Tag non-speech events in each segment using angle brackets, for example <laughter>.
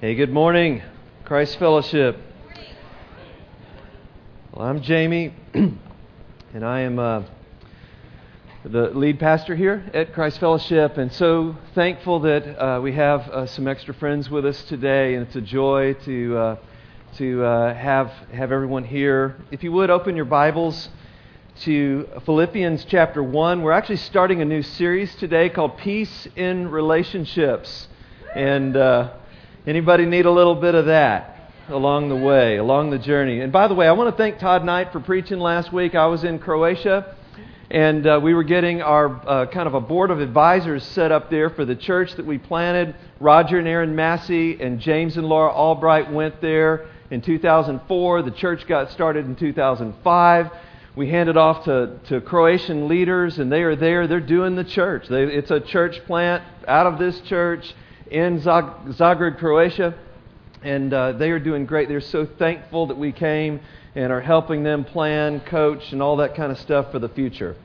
Hey, good morning, Christ Fellowship. Well, I'm Jamie, <clears throat> and I am uh, the lead pastor here at Christ Fellowship, and so thankful that uh, we have uh, some extra friends with us today, and it's a joy to uh, to uh, have have everyone here. If you would open your Bibles to Philippians chapter one, we're actually starting a new series today called Peace in Relationships, and uh, Anybody need a little bit of that along the way, along the journey? And by the way, I want to thank Todd Knight for preaching last week. I was in Croatia, and uh, we were getting our uh, kind of a board of advisors set up there for the church that we planted. Roger and Aaron Massey and James and Laura Albright went there in 2004. The church got started in 2005 we handed off to, to Croatian leaders, and they are there. They're doing the church. They, it's a church plant out of this church in Zagreb, Croatia, and uh, they are doing great. They're so thankful that we came and are helping them plan, coach, and all that kind of stuff for the future.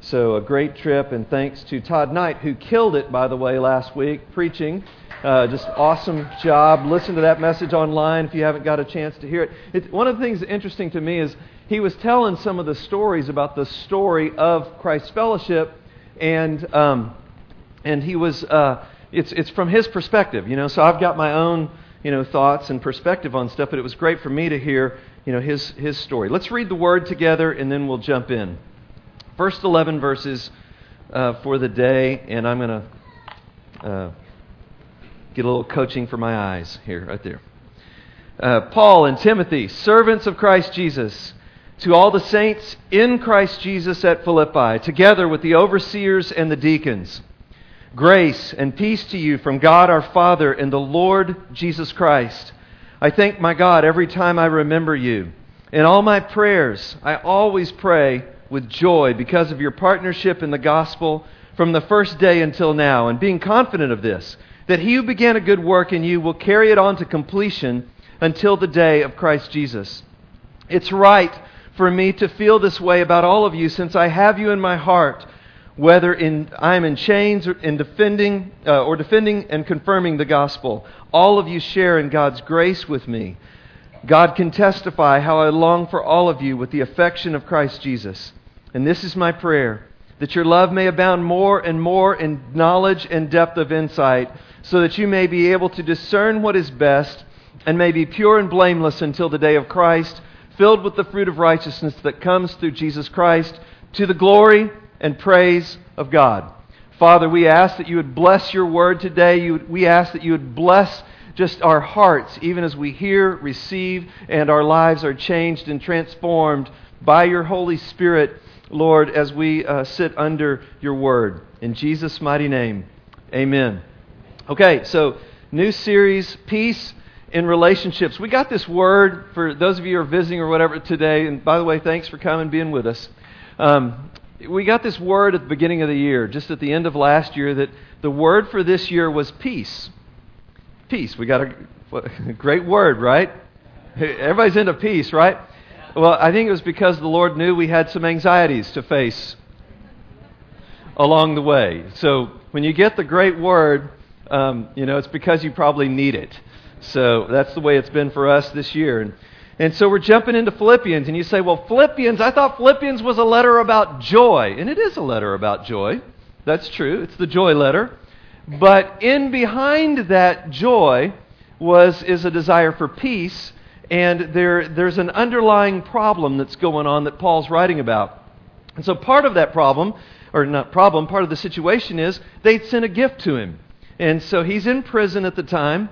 So, a great trip, and thanks to Todd Knight, who killed it, by the way, last week, preaching. Uh, just awesome job. Listen to that message online if you haven't got a chance to hear it. One of the things interesting to me is he was telling some of the stories about the story of Christ Fellowship, and um, and he was uh, it's, it's from his perspective, you know. So I've got my own, you know, thoughts and perspective on stuff, but it was great for me to hear, you know, his, his story. Let's read the word together and then we'll jump in. First 11 verses uh, for the day, and I'm going to uh, get a little coaching for my eyes here, right there. Uh, Paul and Timothy, servants of Christ Jesus, to all the saints in Christ Jesus at Philippi, together with the overseers and the deacons. Grace and peace to you from God our Father and the Lord Jesus Christ. I thank my God every time I remember you. In all my prayers, I always pray with joy because of your partnership in the gospel from the first day until now, and being confident of this, that he who began a good work in you will carry it on to completion until the day of Christ Jesus. It's right for me to feel this way about all of you since I have you in my heart whether in, I am in chains or in defending uh, or defending and confirming the gospel. All of you share in God's grace with me. God can testify how I long for all of you with the affection of Christ Jesus. And this is my prayer that your love may abound more and more in knowledge and depth of insight, so that you may be able to discern what is best and may be pure and blameless until the day of Christ, filled with the fruit of righteousness that comes through Jesus Christ, to the glory and praise of God. Father, we ask that you would bless your word today. Would, we ask that you would bless just our hearts, even as we hear, receive, and our lives are changed and transformed by your Holy Spirit, Lord, as we uh, sit under your word. In Jesus' mighty name, amen. Okay, so new series, Peace in Relationships. We got this word for those of you who are visiting or whatever today. And by the way, thanks for coming being with us. Um, we got this word at the beginning of the year, just at the end of last year, that the word for this year was peace. Peace. We got a, a <laughs> great word, right? Everybody's into peace, right? Well, I think it was because the Lord knew we had some anxieties to face along the way. So when you get the great word, um, you know, it's because you probably need it. So that's the way it's been for us this year. And and so we're jumping into Philippians, and you say, Well, Philippians, I thought Philippians was a letter about joy. And it is a letter about joy. That's true. It's the joy letter. But in behind that joy was is a desire for peace, and there, there's an underlying problem that's going on that Paul's writing about. And so part of that problem, or not problem, part of the situation is they'd sent a gift to him. And so he's in prison at the time,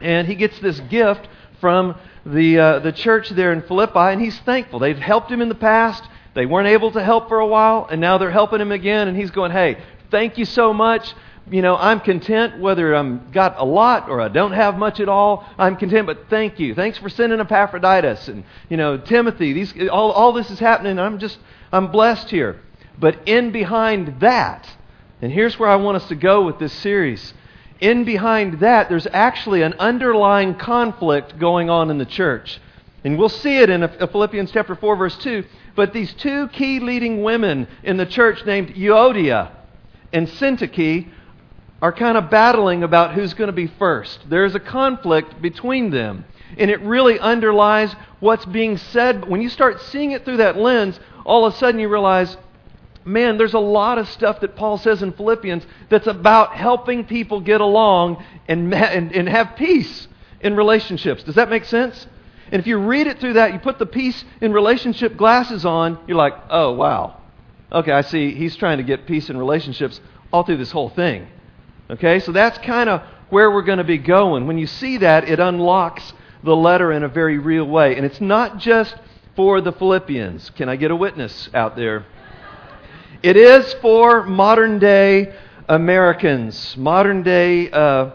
and he gets this gift from the, uh, the church there in Philippi, and he's thankful. They've helped him in the past. They weren't able to help for a while, and now they're helping him again, and he's going, Hey, thank you so much. You know, I'm content whether I'm got a lot or I don't have much at all. I'm content, but thank you. Thanks for sending Epaphroditus and, you know, Timothy. These, all, all this is happening. I'm just, I'm blessed here. But in behind that, and here's where I want us to go with this series in behind that, there's actually an underlying conflict going on in the church. And we'll see it in Philippians chapter 4, verse 2. But these two key leading women in the church named Euodia and Syntyche are kind of battling about who's going to be first. There's a conflict between them. And it really underlies what's being said. But when you start seeing it through that lens, all of a sudden you realize, man, there's a lot of stuff that Paul says in Philippians that's about helping people get along and, <laughs> and, and have peace in relationships. Does that make sense? And if you read it through that, you put the peace in relationship glasses on, you're like, oh, wow. Okay, I see he's trying to get peace in relationships all through this whole thing. Okay, so that's kind of where we're going to be going. When you see that, it unlocks the letter in a very real way. And it's not just for the Philippians. Can I get a witness out there? It is for modern day Americans, modern day uh,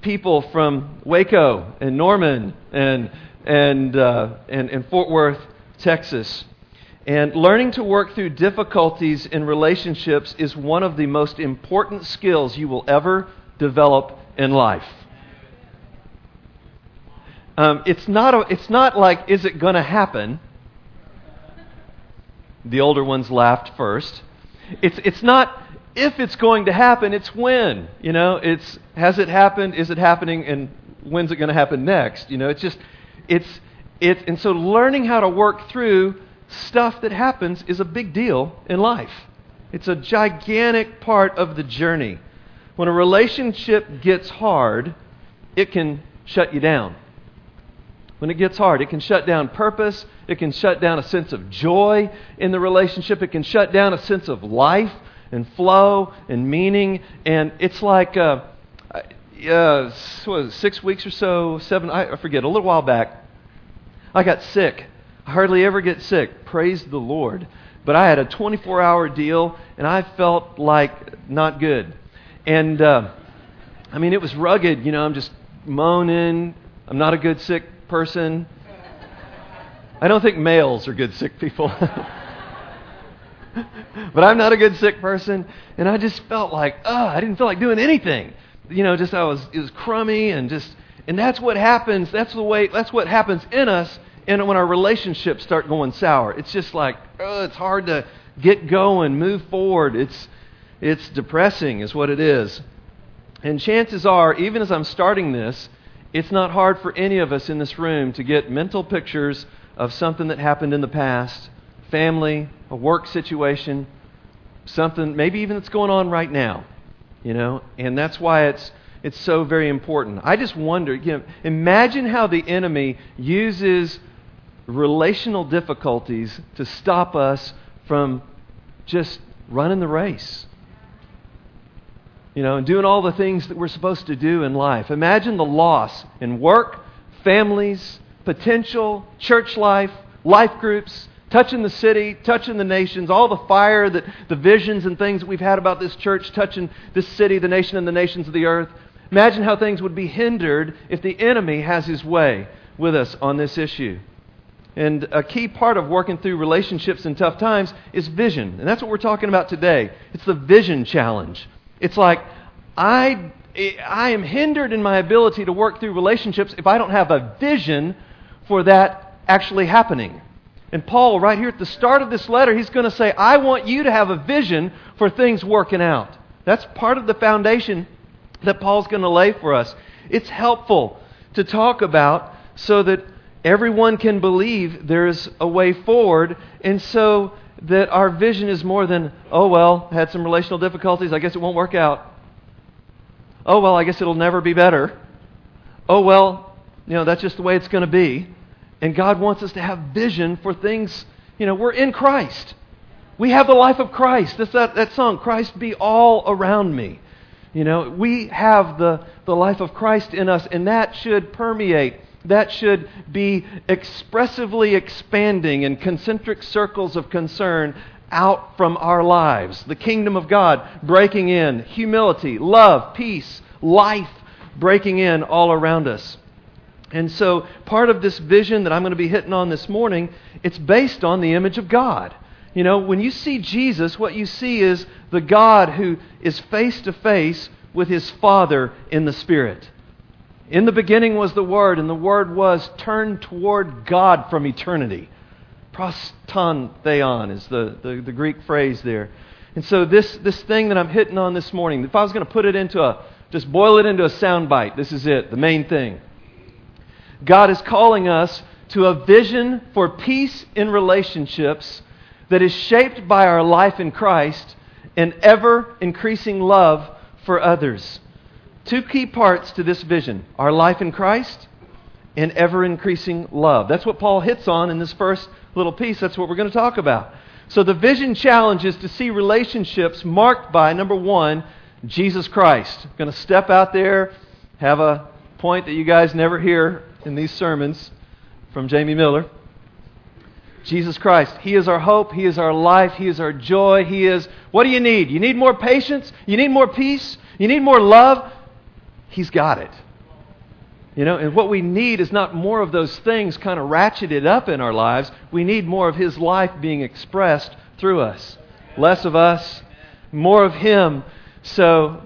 people from Waco and Norman and, and, uh, and, and Fort Worth, Texas. And learning to work through difficulties in relationships is one of the most important skills you will ever develop in life. Um, it's, not a, it's not like, is it going to happen? The older ones laughed first. It's, it's not if it's going to happen, it's when. You know, it's has it happened, is it happening, and when's it going to happen next? You know, it's just, it's, it's, and so learning how to work through stuff that happens is a big deal in life. It's a gigantic part of the journey. When a relationship gets hard, it can shut you down. When it gets hard, it can shut down purpose. It can shut down a sense of joy in the relationship. It can shut down a sense of life and flow and meaning. And it's like, uh, uh, six weeks or so, seven, I forget, a little while back, I got sick I hardly ever get sick. Praise the Lord. But I had a 24 hour deal and I felt like not good. And uh, I mean, it was rugged. You know, I'm just moaning. I'm not a good sick person. I don't think males are good sick people. <laughs> but I'm not a good sick person. And I just felt like, oh, I didn't feel like doing anything. You know, just I was, it was crummy and just, and that's what happens. That's the way, that's what happens in us and when our relationships start going sour, it's just like, oh, it's hard to get going, move forward. It's, it's depressing, is what it is. And chances are, even as I'm starting this, it's not hard for any of us in this room to get mental pictures of something that happened in the past family, a work situation, something maybe even that's going on right now. You know, and that's why it's it's so very important. I just wonder, you know, imagine how the enemy uses relational difficulties to stop us from just running the race. You know, and doing all the things that we're supposed to do in life. Imagine the loss in work, families, potential, church life, life groups, touching the city, touching the nations, all the fire that the visions and things that we've had about this church touching this city, the nation, and the nations of the earth. Imagine how things would be hindered if the enemy has his way with us on this issue. And a key part of working through relationships in tough times is vision. And that's what we're talking about today. It's the vision challenge. It's like, I, I am hindered in my ability to work through relationships if I don't have a vision for that actually happening. And Paul, right here at the start of this letter, he's going to say, I want you to have a vision for things working out. That's part of the foundation that Paul's going to lay for us. It's helpful to talk about so that everyone can believe there's a way forward, and so that our vision is more than, oh, well, had some relational difficulties, I guess it won't work out. Oh, well, I guess it'll never be better. Oh, well, you know, that's just the way it's going to be. And God wants us to have vision for things, you know, we're in Christ. We have the life of Christ. That's that, that song, Christ be all around me. You know, we have the, the life of Christ in us, and that should permeate that should be expressively expanding in concentric circles of concern out from our lives. The kingdom of God breaking in, humility, love, peace, life breaking in all around us. And so, part of this vision that I'm going to be hitting on this morning, it's based on the image of God. You know, when you see Jesus, what you see is the God who is face to face with his Father in the Spirit. In the beginning was the Word, and the Word was turned toward God from eternity. Pros ton is the, the, the Greek phrase there. And so this, this thing that I'm hitting on this morning, if I was going to put it into a, just boil it into a sound bite, this is it, the main thing. God is calling us to a vision for peace in relationships that is shaped by our life in Christ and ever increasing love for others. Two key parts to this vision our life in Christ and ever increasing love. That's what Paul hits on in this first little piece. That's what we're going to talk about. So, the vision challenge is to see relationships marked by, number one, Jesus Christ. I'm going to step out there, have a point that you guys never hear in these sermons from Jamie Miller. Jesus Christ. He is our hope. He is our life. He is our joy. He is. What do you need? You need more patience? You need more peace? You need more love? He's got it. You know, and what we need is not more of those things kind of ratcheted up in our lives. We need more of His life being expressed through us. Less of us, more of Him. So,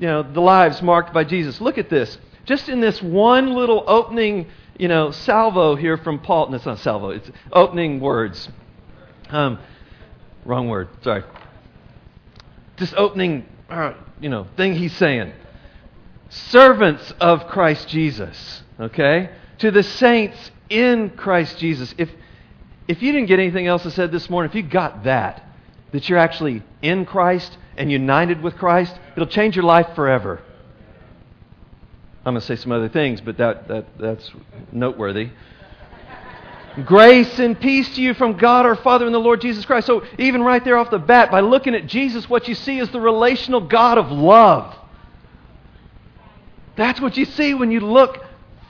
you know, the lives marked by Jesus. Look at this. Just in this one little opening, you know, salvo here from Paul. No, it's not salvo, it's opening words. Um, wrong word, sorry. Just opening, uh, you know, thing he's saying servants of Christ Jesus, okay? To the saints in Christ Jesus. If, if you didn't get anything else I said this morning, if you got that, that you're actually in Christ and united with Christ, it'll change your life forever. I'm going to say some other things, but that, that, that's noteworthy. Grace and peace to you from God our Father and the Lord Jesus Christ. So, even right there off the bat, by looking at Jesus, what you see is the relational God of love. That's what you see when you look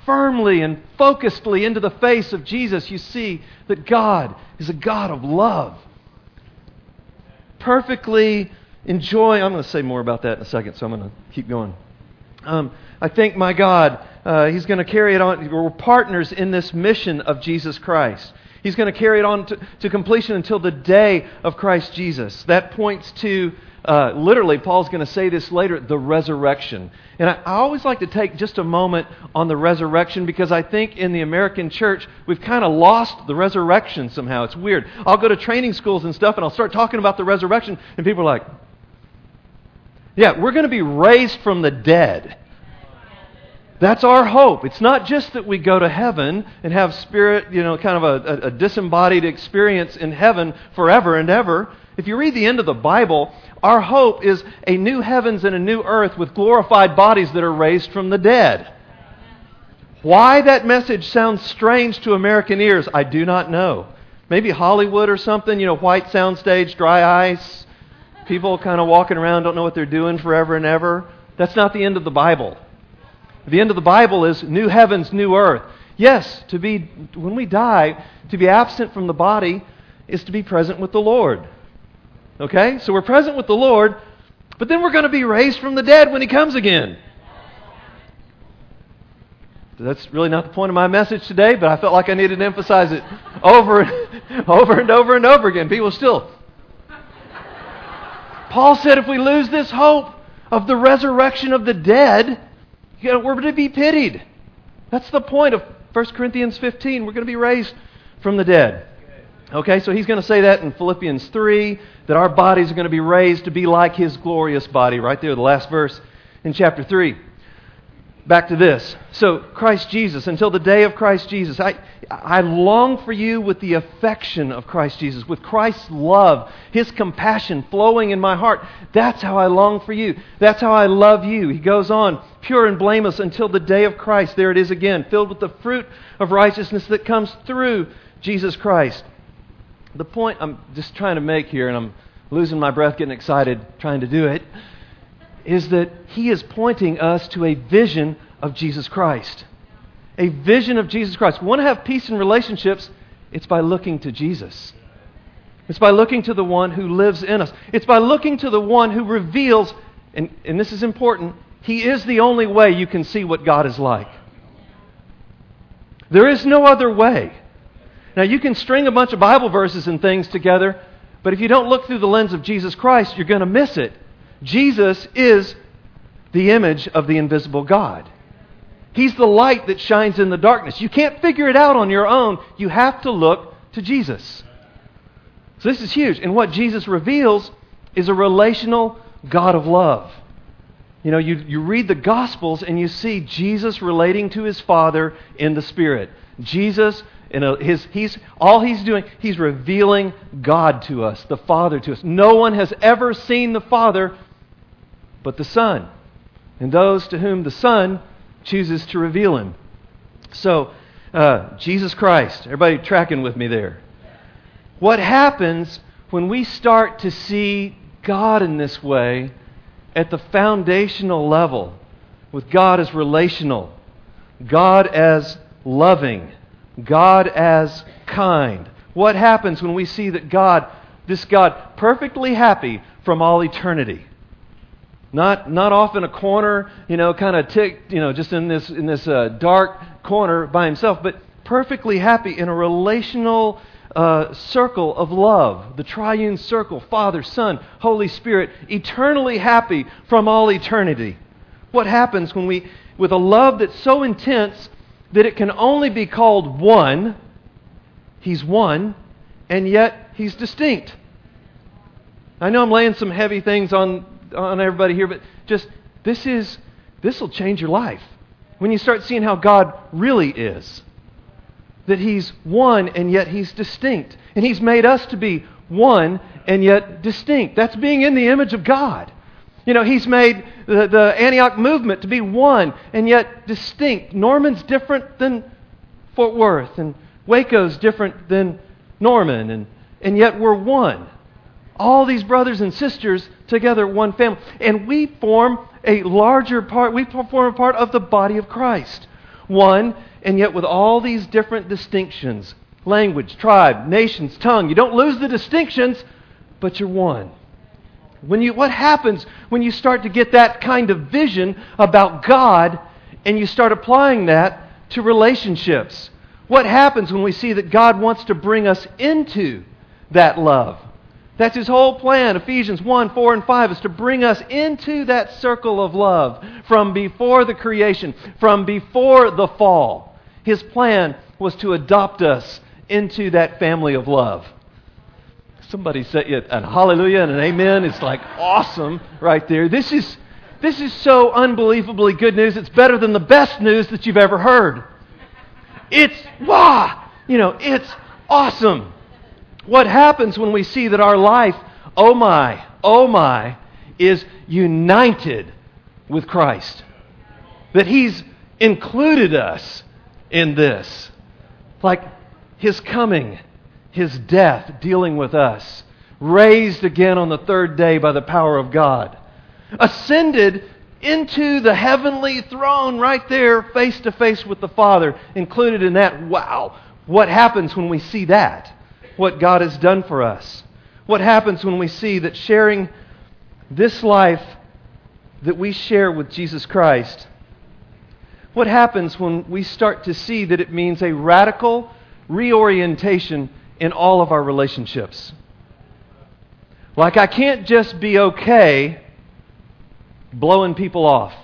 firmly and focusedly into the face of Jesus. You see that God is a God of love. Perfectly enjoy. I'm going to say more about that in a second, so I'm going to keep going. Um, I think, my God, uh, He's going to carry it on. We're partners in this mission of Jesus Christ. He's going to carry it on to, to completion until the day of Christ Jesus. That points to uh, literally, Paul's going to say this later the resurrection. And I, I always like to take just a moment on the resurrection because I think in the American church, we've kind of lost the resurrection somehow. It's weird. I'll go to training schools and stuff and I'll start talking about the resurrection, and people are like, yeah, we're going to be raised from the dead. That's our hope. It's not just that we go to heaven and have spirit, you know, kind of a, a, a disembodied experience in heaven forever and ever. If you read the end of the Bible, our hope is a new heavens and a new earth with glorified bodies that are raised from the dead. Why that message sounds strange to American ears, I do not know. Maybe Hollywood or something, you know, white soundstage, dry ice, people kind of walking around, don't know what they're doing forever and ever. That's not the end of the Bible. The end of the Bible is new heavens, new earth. Yes, to be when we die, to be absent from the body is to be present with the Lord. Okay? So we're present with the Lord, but then we're going to be raised from the dead when He comes again. That's really not the point of my message today, but I felt like I needed to emphasize it over and <laughs> over and over and over again. People still. Paul said if we lose this hope of the resurrection of the dead, we're going to be pitied. That's the point of 1 Corinthians 15. We're going to be raised from the dead. Okay, so he's going to say that in Philippians 3 that our bodies are going to be raised to be like his glorious body, right there, the last verse in chapter 3. Back to this. So, Christ Jesus, until the day of Christ Jesus, I, I long for you with the affection of Christ Jesus, with Christ's love, his compassion flowing in my heart. That's how I long for you. That's how I love you. He goes on, pure and blameless until the day of Christ. There it is again, filled with the fruit of righteousness that comes through Jesus Christ the point I'm just trying to make here, and I'm losing my breath getting excited trying to do it, is that he is pointing us to a vision of Jesus Christ. A vision of Jesus Christ. We want to have peace in relationships, it's by looking to Jesus. It's by looking to the one who lives in us. It's by looking to the one who reveals, and, and this is important, he is the only way you can see what God is like. There is no other way. Now, you can string a bunch of Bible verses and things together, but if you don't look through the lens of Jesus Christ, you're going to miss it. Jesus is the image of the invisible God. He's the light that shines in the darkness. You can't figure it out on your own. You have to look to Jesus. So, this is huge. And what Jesus reveals is a relational God of love. You know, you, you read the Gospels and you see Jesus relating to his Father in the Spirit. Jesus, his, he's, all he's doing, he's revealing God to us, the Father to us. No one has ever seen the Father but the Son, and those to whom the Son chooses to reveal him. So, uh, Jesus Christ, everybody tracking with me there? What happens when we start to see God in this way? at the foundational level with God as relational, God as loving, God as kind. What happens when we see that God, this God, perfectly happy from all eternity? Not, not off in a corner, you know, kind of tick, you know, just in this, in this uh, dark corner by himself, but perfectly happy in a relational uh, circle of love, the triune circle, Father, Son, Holy Spirit, eternally happy from all eternity. What happens when we, with a love that's so intense that it can only be called one, He's one, and yet He's distinct. I know I'm laying some heavy things on, on everybody here, but just this is, this will change your life when you start seeing how God really is that He's one and yet He's distinct. And He's made us to be one and yet distinct. That's being in the image of God. You know, He's made the, the Antioch movement to be one and yet distinct. Norman's different than Fort Worth, and Waco's different than Norman, and, and yet we're one. All these brothers and sisters together, one family. And we form a larger part, we form a part of the body of Christ. One and yet with all these different distinctions language, tribe, nations, tongue you don't lose the distinctions, but you're one. When you, what happens when you start to get that kind of vision about God and you start applying that to relationships? What happens when we see that God wants to bring us into that love? That's his whole plan. Ephesians 1, 4, and 5 is to bring us into that circle of love from before the creation, from before the fall. His plan was to adopt us into that family of love. Somebody said you a hallelujah and an amen. It's like awesome right there. This is, this is so unbelievably good news. It's better than the best news that you've ever heard. It's, wow, you know, it's awesome. What happens when we see that our life, oh my, oh my, is united with Christ? That He's included us in this. Like His coming, His death dealing with us, raised again on the third day by the power of God, ascended into the heavenly throne right there, face to face with the Father, included in that. Wow. What happens when we see that? what God has done for us. What happens when we see that sharing this life that we share with Jesus Christ, what happens when we start to see that it means a radical reorientation in all of our relationships? Like, I can't just be okay blowing people off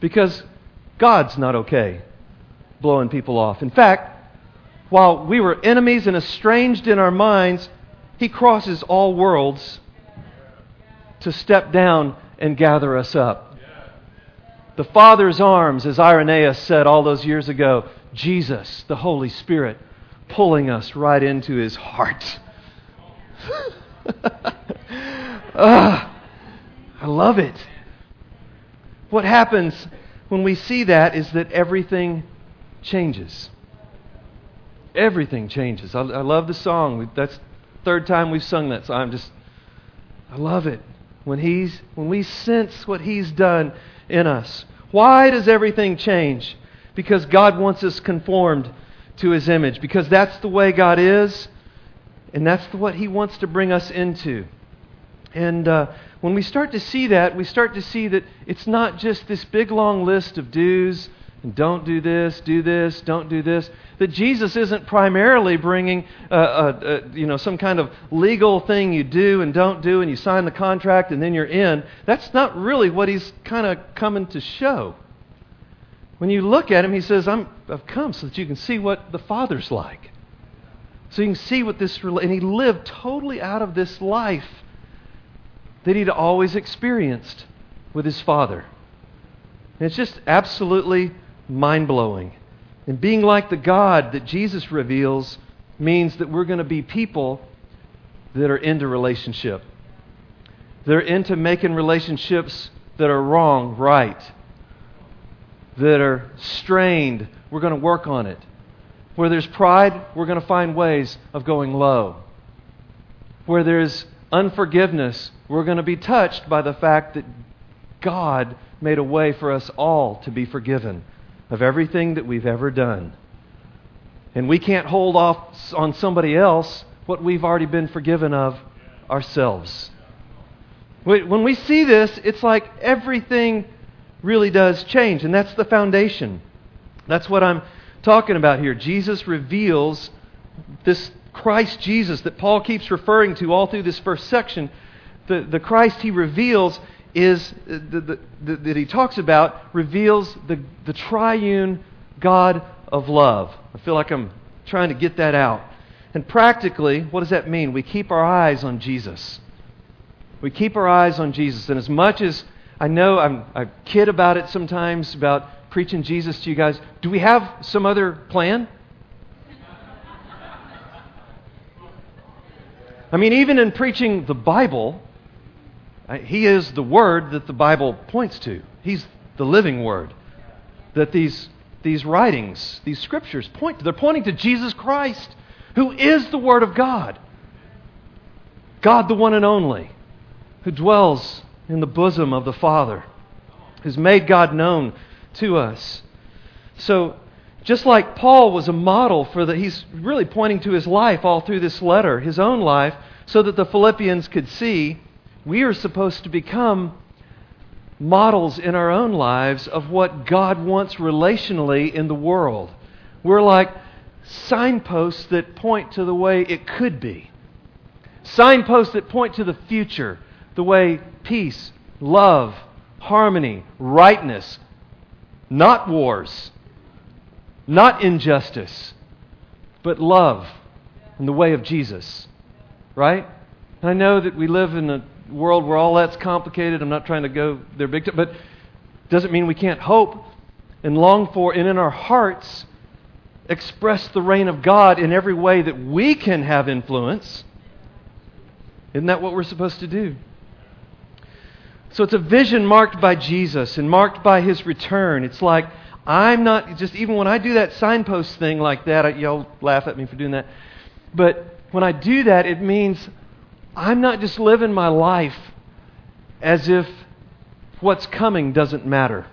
because God's not okay blowing people off. In fact, while we were enemies and estranged in our minds, He crosses all worlds to step down and gather us up. The Father's arms, as Irenaeus said all those years ago, Jesus, the Holy Spirit, pulling us right into His heart. <laughs> ah, I love it. What happens when we see that is that everything changes everything changes. I, I love the song. That's third time we've sung that song. I'm just, I love it when he's when we sense what he's done in us. Why does everything change? Because God wants us conformed to his image. Because that's the way God is, and that's the, what he wants to bring us into. And uh, when we start to see that, we start to see that it's not just this big long list of do's and don't do this, do this, don't do this. That Jesus isn't primarily bringing, uh, uh, uh, you know, some kind of legal thing you do and don't do, and you sign the contract and then you're in. That's not really what he's kind of coming to show. When you look at him, he says, i have come so that you can see what the Father's like. So you can see what this, and he lived totally out of this life that he'd always experienced with his Father. And it's just absolutely mind blowing. And being like the God that Jesus reveals means that we're going to be people that are into relationship. They're into making relationships that are wrong right, that are strained. We're going to work on it. Where there's pride, we're going to find ways of going low. Where there's unforgiveness, we're going to be touched by the fact that God made a way for us all to be forgiven of everything that we've ever done. And we can't hold off on somebody else what we've already been forgiven of ourselves. When we see this, it's like everything really does change, and that's the foundation. That's what I'm talking about here. Jesus reveals this Christ Jesus that Paul keeps referring to all through this first section. The, the Christ he reveals is, uh, the, the, the, that he talks about, reveals the, the triune God of love. I feel like I'm trying to get that out. And practically, what does that mean? We keep our eyes on Jesus. We keep our eyes on Jesus. And as much as I know I'm, I kid about it sometimes, about preaching Jesus to you guys, do we have some other plan? I mean, even in preaching the Bible, he is the Word that the Bible points to. He's the living Word that these, these writings, these scriptures point to. They're pointing to Jesus Christ, who is the Word of God. God, the one and only who dwells in the bosom of the Father, who's made God known to us. So, just like Paul was a model for the, he's really pointing to his life all through this letter, his own life, so that the Philippians could see we are supposed to become models in our own lives of what God wants relationally in the world. We're like signposts that point to the way it could be, signposts that point to the future the way peace, love, harmony, rightness, not wars, not injustice, but love in the way of Jesus. Right? And I know that we live in a world where all that's complicated. I'm not trying to go there big time, but doesn't mean we can't hope and long for and in our hearts express the reign of God in every way that we can have influence. Isn't that what we're supposed to do? So it's a vision marked by Jesus and marked by his return. It's like, I'm not, just even when I do that signpost thing like that, y'all laugh at me for doing that. But when I do that, it means I'm not just living my life as if what's coming doesn't matter.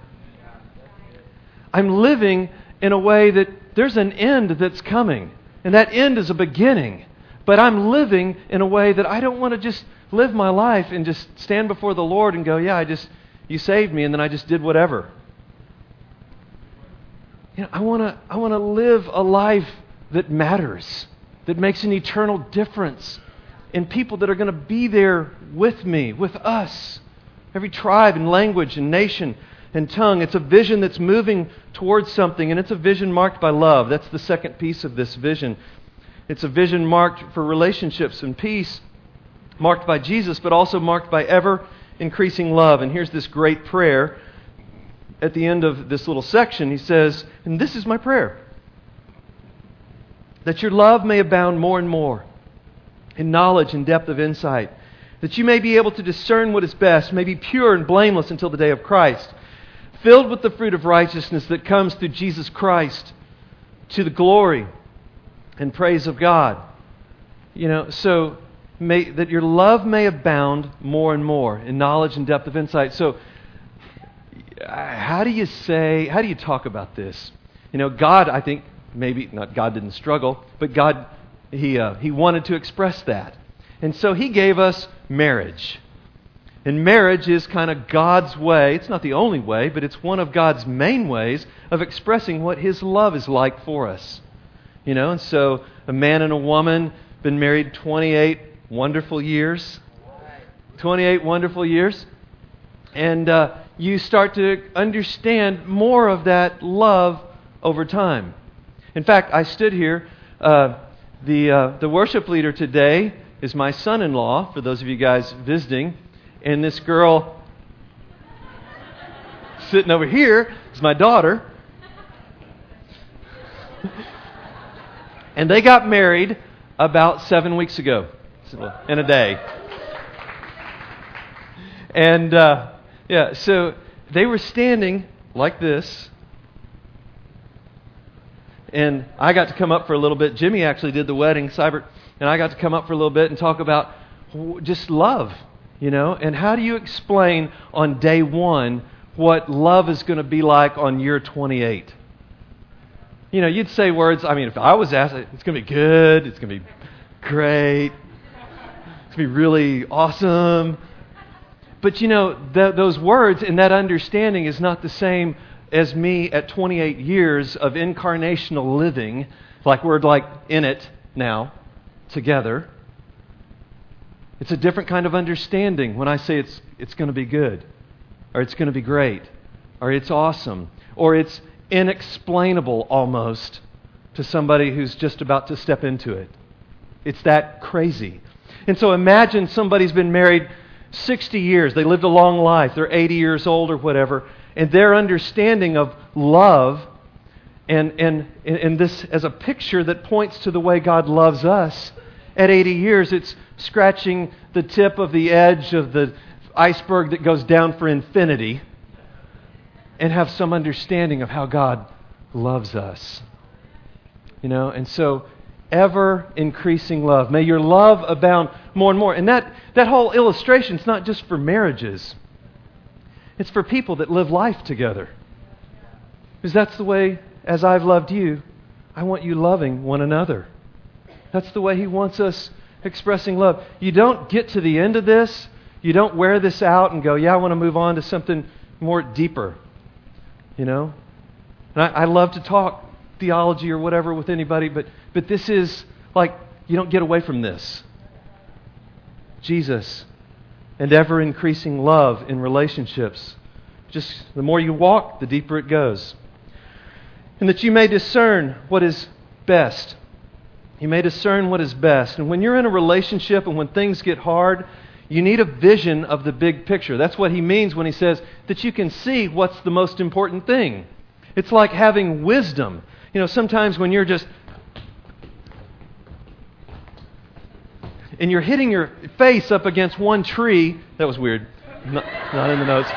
I'm living in a way that there's an end that's coming, and that end is a beginning. But I'm living in a way that I don't want to just live my life and just stand before the Lord and go, yeah, I just, you saved me, and then I just did whatever. You know, I want to I want to live a life that matters, that makes an eternal difference in people that are going to be there with me, with us. Every tribe and language and nation and tongue. It's a vision that's moving towards something, and it's a vision marked by love. That's the second piece of this vision. It's a vision marked for relationships and peace marked by Jesus, but also marked by ever increasing love. And here's this great prayer at the end of this little section. He says, And this is my prayer that your love may abound more and more in knowledge and depth of insight, that you may be able to discern what is best, may be pure and blameless until the day of Christ, filled with the fruit of righteousness that comes through Jesus Christ to the glory and praise of God. You know, so may, that your love may abound more and more in knowledge and depth of insight. So, how do you say, how do you talk about this? You know, God, I think, maybe, not God didn't struggle, but God, He, uh, he wanted to express that. And so He gave us marriage. And marriage is kind of God's way. It's not the only way, but it's one of God's main ways of expressing what His love is like for us. You know, and so a man and a woman, been married 28 wonderful years. 28 wonderful years. And uh, you start to understand more of that love over time. In fact, I stood here. Uh, the, uh, the worship leader today is my son in law, for those of you guys visiting. And this girl sitting over here is my daughter. and they got married about seven weeks ago in a day. And uh, yeah, so they were standing like this. And I got to come up for a little bit. Jimmy actually did the wedding, Seibert, and I got to come up for a little bit and talk about just love, you know? And how do you explain on day one what love is going to be like on year 28? You know, you'd say words, I mean, if I was asked, it's going to be good, it's going to be great, it's going to be really awesome. But you know, th- those words and that understanding is not the same as me at 28 years of incarnational living, like we're like in it now together. It's a different kind of understanding when I say it's, it's going to be good, or it's going to be great, or it's awesome, or it's inexplainable almost to somebody who's just about to step into it. It's that crazy. And so imagine somebody's been married 60 years. They lived a long life. They're 80 years old or whatever. And their understanding of love and, and, and this as a picture that points to the way God loves us at 80 years, it's scratching the tip of the edge of the iceberg that goes down for infinity and have some understanding of how God loves us. You know, and so ever increasing love. May your love abound more and more. And that, that whole illustration is not just for marriages, it's for people that live life together. Because that's the way, as I've loved you, I want you loving one another. That's the way He wants us expressing love. You don't get to the end of this, you don't wear this out and go, yeah, I want to move on to something more deeper. You know? And I, I love to talk theology or whatever with anybody, but, but this is like, you don't get away from this. Jesus and ever increasing love in relationships. Just the more you walk, the deeper it goes. And that you may discern what is best. You may discern what is best. And when you're in a relationship and when things get hard, you need a vision of the big picture. That's what he means when he says that you can see what's the most important thing. It's like having wisdom. You know, sometimes when you're just and you're hitting your face up against one tree, that was weird. Not, not in the notes.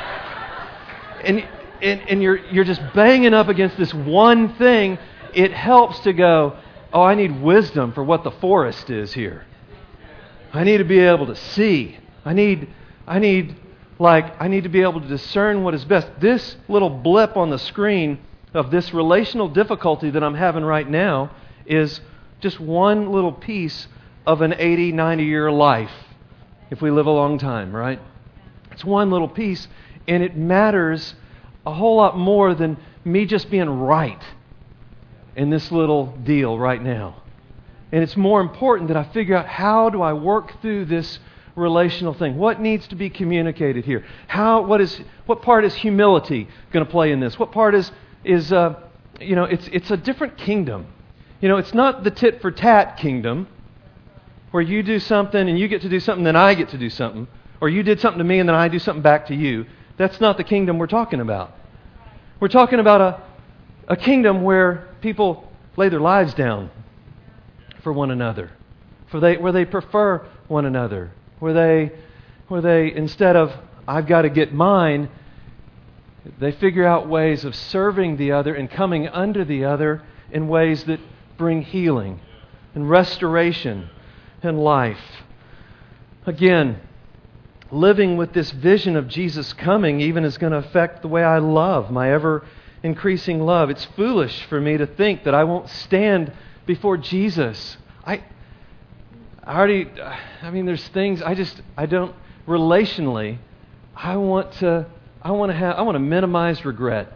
And, and, and you're, you're just banging up against this one thing, it helps to go, oh, I need wisdom for what the forest is here. I need to be able to see. I need, I need, like, I need to be able to discern what is best. This little blip on the screen of this relational difficulty that I'm having right now is just one little piece of an 80, 90 year life if we live a long time, right? It's one little piece, and it matters a whole lot more than me just being right in this little deal right now. And it's more important that I figure out how do I work through this relational thing? What needs to be communicated here? How, what, is, what part is humility going to play in this? What part is is, uh, you know, it's, it's a different kingdom. You know, it's not the tit for tat kingdom where you do something and you get to do something, then I get to do something. Or you did something to me and then I do something back to you. That's not the kingdom we're talking about. We're talking about a, a kingdom where people lay their lives down for one another, for they, where they prefer one another, where they, where they, instead of, I've got to get mine, they figure out ways of serving the other and coming under the other in ways that bring healing and restoration and life. Again, living with this vision of Jesus coming even is going to affect the way I love, my ever increasing love. It's foolish for me to think that I won't stand before Jesus. I, I already, I mean, there's things I just, I don't, relationally, I want to I want to have I want to minimize regret.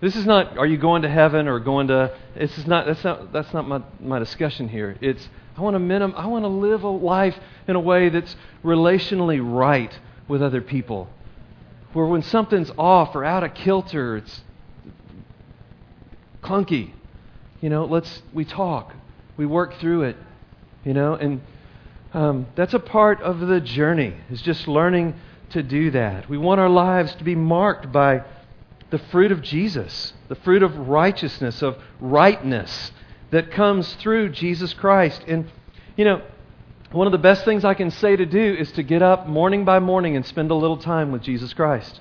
This is not are you going to heaven or going to this is not that's not that's not my, my discussion here. It's I want to minim, I want to live a life in a way that's relationally right with other people. Where when something's off or out of kilter, it's clunky. You know, let's we talk. We work through it. You know, and um, that's a part of the journey, is just learning to do that. We want our lives to be marked by the fruit of Jesus, the fruit of righteousness, of rightness that comes through Jesus Christ. And, you know, one of the best things I can say to do is to get up morning by morning and spend a little time with Jesus Christ.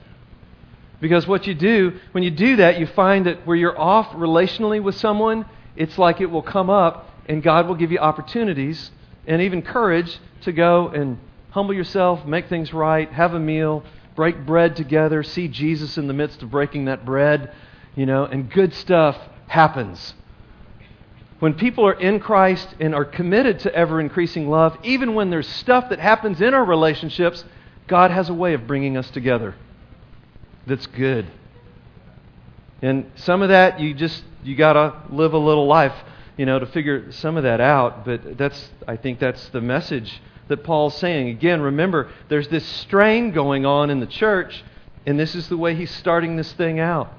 Because what you do, when you do that, you find that where you're off relationally with someone, it's like it will come up and God will give you opportunities and even courage to go and humble yourself, make things right, have a meal, break bread together, see Jesus in the midst of breaking that bread, you know, and good stuff happens. When people are in Christ and are committed to ever increasing love, even when there's stuff that happens in our relationships, God has a way of bringing us together that's good. And some of that you just you got to live a little life, you know, to figure some of that out, but that's I think that's the message that Paul's saying. Again, remember there's this strain going on in the church, and this is the way he's starting this thing out.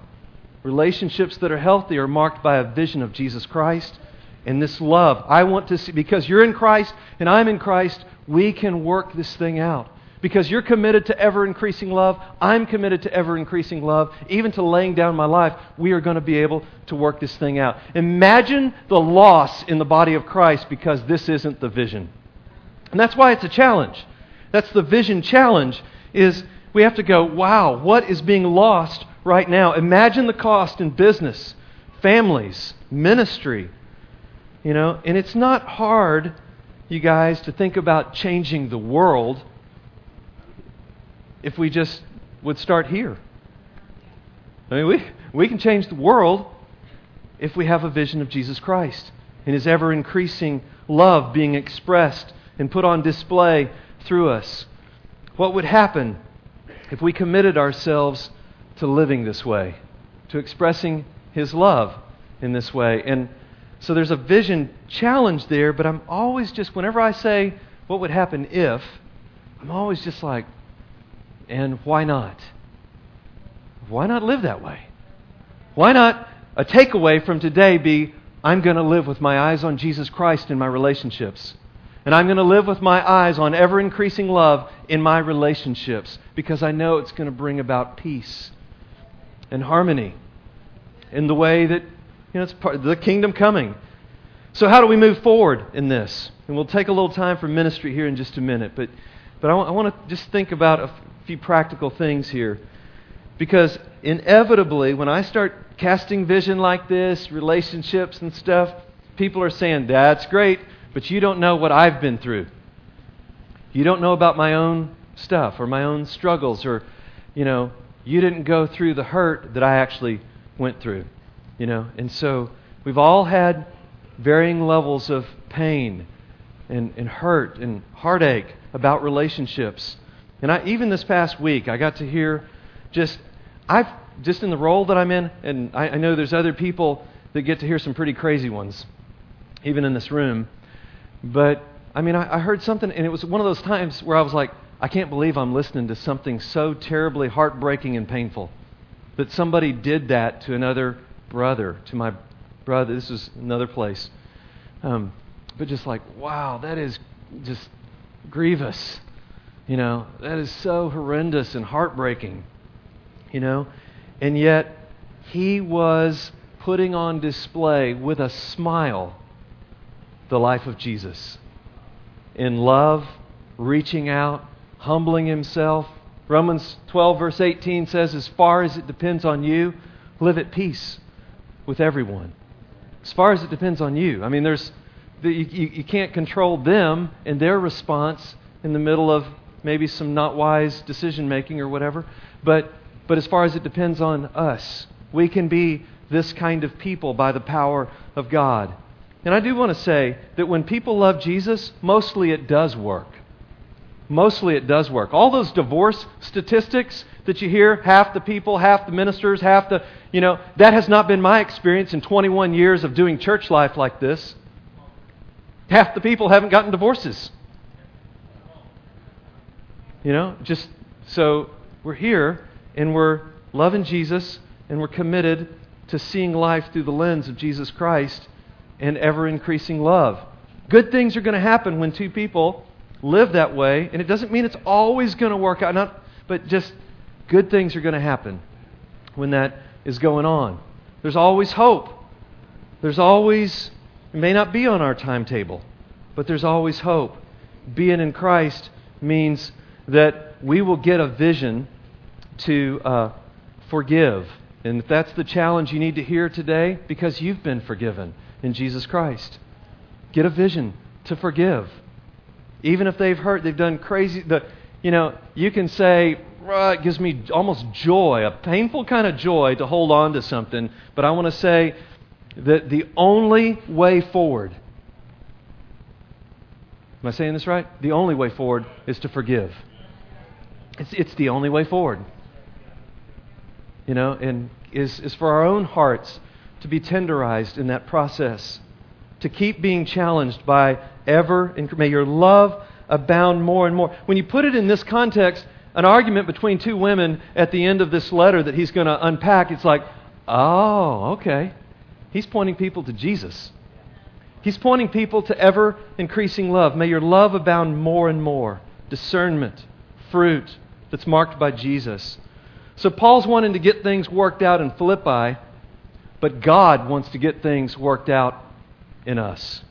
Relationships that are healthy are marked by a vision of Jesus Christ and this love. I want to see because you're in Christ and I'm in Christ, we can work this thing out. Because you're committed to ever increasing love, I'm committed to ever increasing love, even to laying down my life, we are going to be able to work this thing out. Imagine the loss in the body of Christ because this isn't the vision. And that's why it's a challenge. That's the vision challenge is we have to go, wow, what is being lost right now? Imagine the cost in business, families, ministry. You know, and it's not hard, you guys, to think about changing the world if we just would start here. I mean, we, we can change the world if we have a vision of Jesus Christ and His ever increasing love being expressed and put on display through us. What would happen if we committed ourselves to living this way, to expressing His love in this way? And so there's a vision challenge there, but I'm always just, whenever I say, what would happen if, I'm always just like, and why not? Why not live that way? Why not a takeaway from today be I'm going to live with my eyes on Jesus Christ in my relationships? And I'm going to live with my eyes on ever increasing love in my relationships because I know it's going to bring about peace and harmony in the way that you know it's part of the kingdom coming. So how do we move forward in this? And we'll take a little time for ministry here in just a minute, but but I want, I want to just think about a few practical things here. Because inevitably, when I start casting vision like this, relationships and stuff, people are saying, That's great, but you don't know what I've been through. You don't know about my own stuff or my own struggles, or, you know, you didn't go through the hurt that I actually went through. You know, and so we've all had varying levels of pain and, and hurt and heartache about relationships. And I, even this past week, I got to hear just, I've, just in the role that I'm in, and I, I know there's other people that get to hear some pretty crazy ones, even in this room. But, I mean, I, I heard something, and it was one of those times where I was like, I can't believe I'm listening to something so terribly heartbreaking and painful. That somebody did that to another brother, to my brother. This is another place. Um, but just like, wow, that is just grievous. You know, that is so horrendous and heartbreaking. You know, and yet he was putting on display with a smile the life of Jesus. In love, reaching out, humbling himself. Romans 12, verse 18 says, As far as it depends on you, live at peace with everyone. As far as it depends on you. I mean, there's, you, you can't control them and their response in the middle of maybe some not wise decision making or whatever. But, but as far as it depends on us, we can be this kind of people by the power of God. And I do want to say that when people love Jesus, mostly it does work. Mostly it does work. All those divorce statistics that you hear, half the people, half the ministers, half the, you know, that has not been my experience in 21 years of doing church life like this. Half the people haven't gotten divorces. You know, just so we're here and we're loving Jesus and we're committed to seeing life through the lens of Jesus Christ and ever increasing love. Good things are going to happen when two people live that way, and it doesn't mean it's always going to work out, not, but just good things are going to happen when that is going on. There's always hope. There's always, it may not be on our timetable, but there's always hope. Being in Christ means that we will get a vision to uh, forgive. And if that's the challenge you need to hear today, because you've been forgiven in Jesus Christ, get a vision to forgive. Even if they've hurt, they've done crazy. The, you know, you can say, it gives me almost joy, a painful kind of joy to hold on to something. But I want to say that the only way forward, am I saying this right? The only way forward is to forgive. It's, it's the only way forward. You know, and is, is for our own hearts to be tenderized in that process, to keep being challenged by ever, and may your love abound more and more. When you put it in this context, an argument between two women at the end of this letter that he's going to unpack, it's like, oh, okay. He's pointing people to Jesus. He's pointing people to ever increasing love. May your love abound more and more. Discernment, fruit that's marked by Jesus. So Paul's wanting to get things worked out in Philippi, but God wants to get things worked out in us.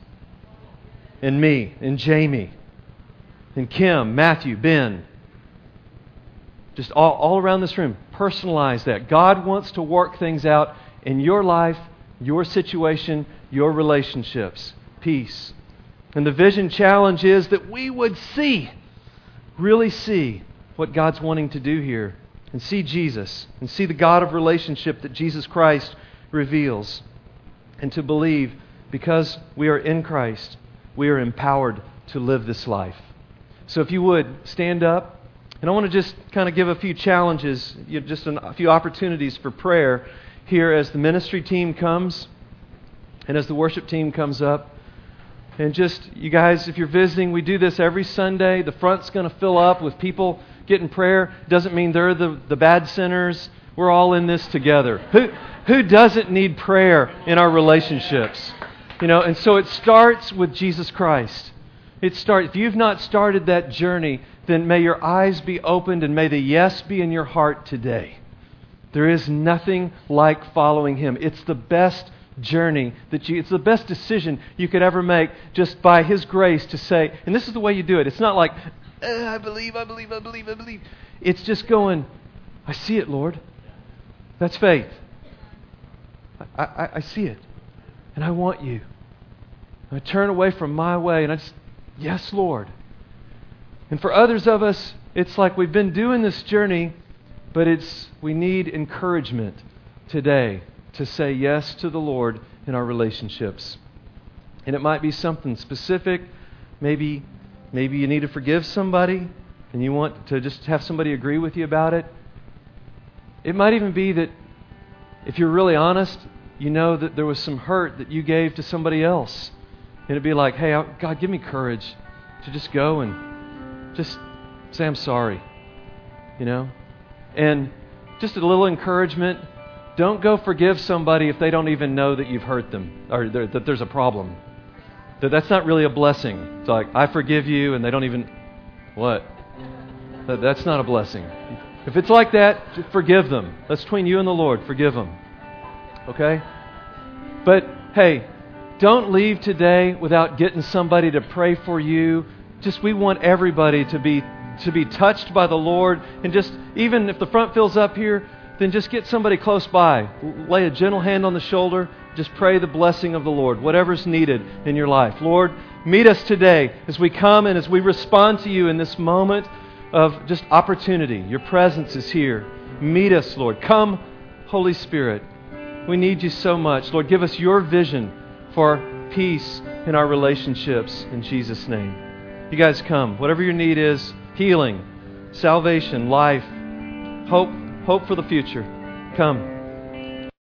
In me, in Jamie, in Kim, Matthew, Ben, just all, all around this room. Personalize that. God wants to work things out in your life, your situation, your relationships. Peace. And the vision challenge is that we would see, really see what God's wanting to do here and see Jesus and see the God of relationship that Jesus Christ reveals. And to believe because we are in Christ, we are empowered to live this life. So if you would, stand up. And I want to just kind of give a few challenges, just a few opportunities for prayer here as the ministry team comes and as the worship team comes up. And just, you guys, if you're visiting, we do this every Sunday. The front's going to fill up with people getting prayer. Doesn't mean they're the, the bad sinners. We're all in this together. Who, who doesn't need prayer in our relationships? You know, and so it starts with Jesus Christ. It starts, if you've not started that journey, then may your eyes be opened and may the yes be in your heart today. There is nothing like following Him. It's the best journey that you, it's the best decision you could ever make just by His grace to say, and this is the way you do it. It's not like, eh, I believe, I believe, I believe, I believe. It's just going, I see it, Lord. That's faith. I, I, I see it. And I want you. I turn away from my way and I just, yes, Lord. And for others of us, it's like we've been doing this journey, but it's we need encouragement today to say yes to the Lord in our relationships. And it might be something specific. Maybe maybe you need to forgive somebody and you want to just have somebody agree with you about it. It might even be that if you're really honest, you know that there was some hurt that you gave to somebody else. And it'd be like, hey, God, give me courage to just go and just say, I'm sorry. You know? And just a little encouragement don't go forgive somebody if they don't even know that you've hurt them or that there's a problem. That that's not really a blessing. It's like, I forgive you, and they don't even. What? That's not a blessing. If it's like that, forgive them. That's between you and the Lord. Forgive them. Okay? But hey, don't leave today without getting somebody to pray for you just we want everybody to be to be touched by the Lord and just even if the front fills up here, then just get somebody close by. Lay a gentle hand on the shoulder. Just pray the blessing of the Lord, whatever's needed in your life. Lord, meet us today as we come and as we respond to you in this moment of just opportunity. Your presence is here. Meet us, Lord. Come, Holy Spirit. We need you so much. Lord, give us your vision for peace in our relationships. In Jesus' name. You guys come. Whatever your need is healing, salvation, life, hope, hope for the future. Come.